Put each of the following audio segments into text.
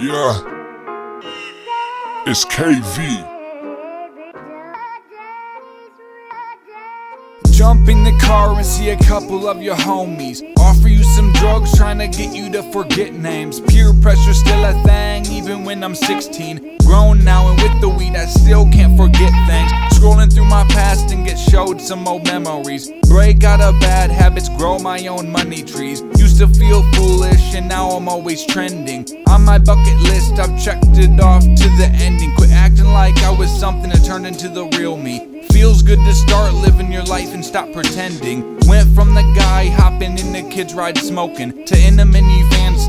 Yeah. It's Kayvee. Jump in the car and see a couple of your homies. Offer you some drugs, trying to get you to forget names. Peer pressure still a thing, even when I'm 16. Grown now and with the weed, I still can't forget things. Scrolling through my past and get showed some old memories. Break out of bad habits, grow my own money trees. Used to feel foolish, and now I'm always trending. On my bucket list, I've checked it off to the ending. Quit acting like I was something and turned into the real me. Feels good to start living your life and stop pretending. Went from the guy hopping in the kids' ride smoking to in a minivan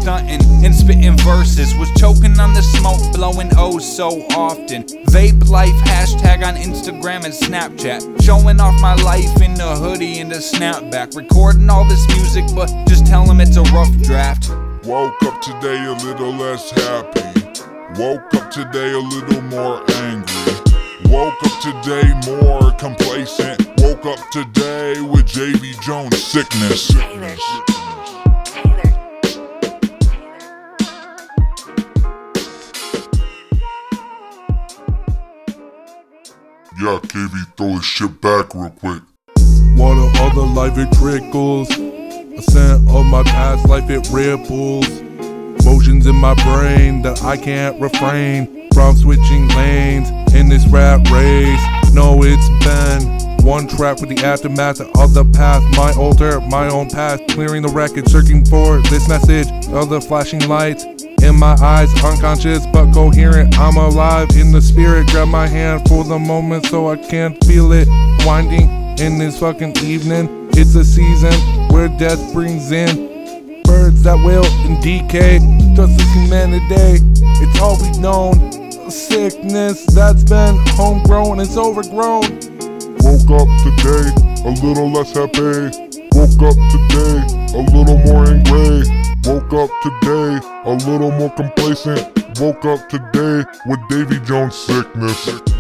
stunting and spitting verses. Was choking on the smoke, blowing oh so often. Vape life hashtag on Instagram and Snapchat. Showing off my life in a hoodie and a snapback. Recording all this music, but just tell them it's a rough draft. Woke up today a little less happy. Woke up today a little more angry. Woke up today more complacent. Woke up today with Davy Jones sickness. Yeah, Kayvee, throw this shit back real quick. Water all the life it trickles. A scent of my past life it ripples. Motions in my brain that I can't refrain from switching lanes in this rat race. No, it's been one track with the aftermath of the past. My alter, my own path, clearing the record, searching for this message of the flashing lights. In my eyes, unconscious but coherent. I'm alive in the spirit. Grab my hand for the moment so I can't feel it. Winding in this fucking evening. It's a season where death brings in birds that will and decay. Just as humanity, it's all we've known. Sickness that's been homegrown, it's overgrown. Woke up today a little less happy. Woke up today a little more angry. Woke up today a little more complacent. Woke up today with Davy Jones sickness.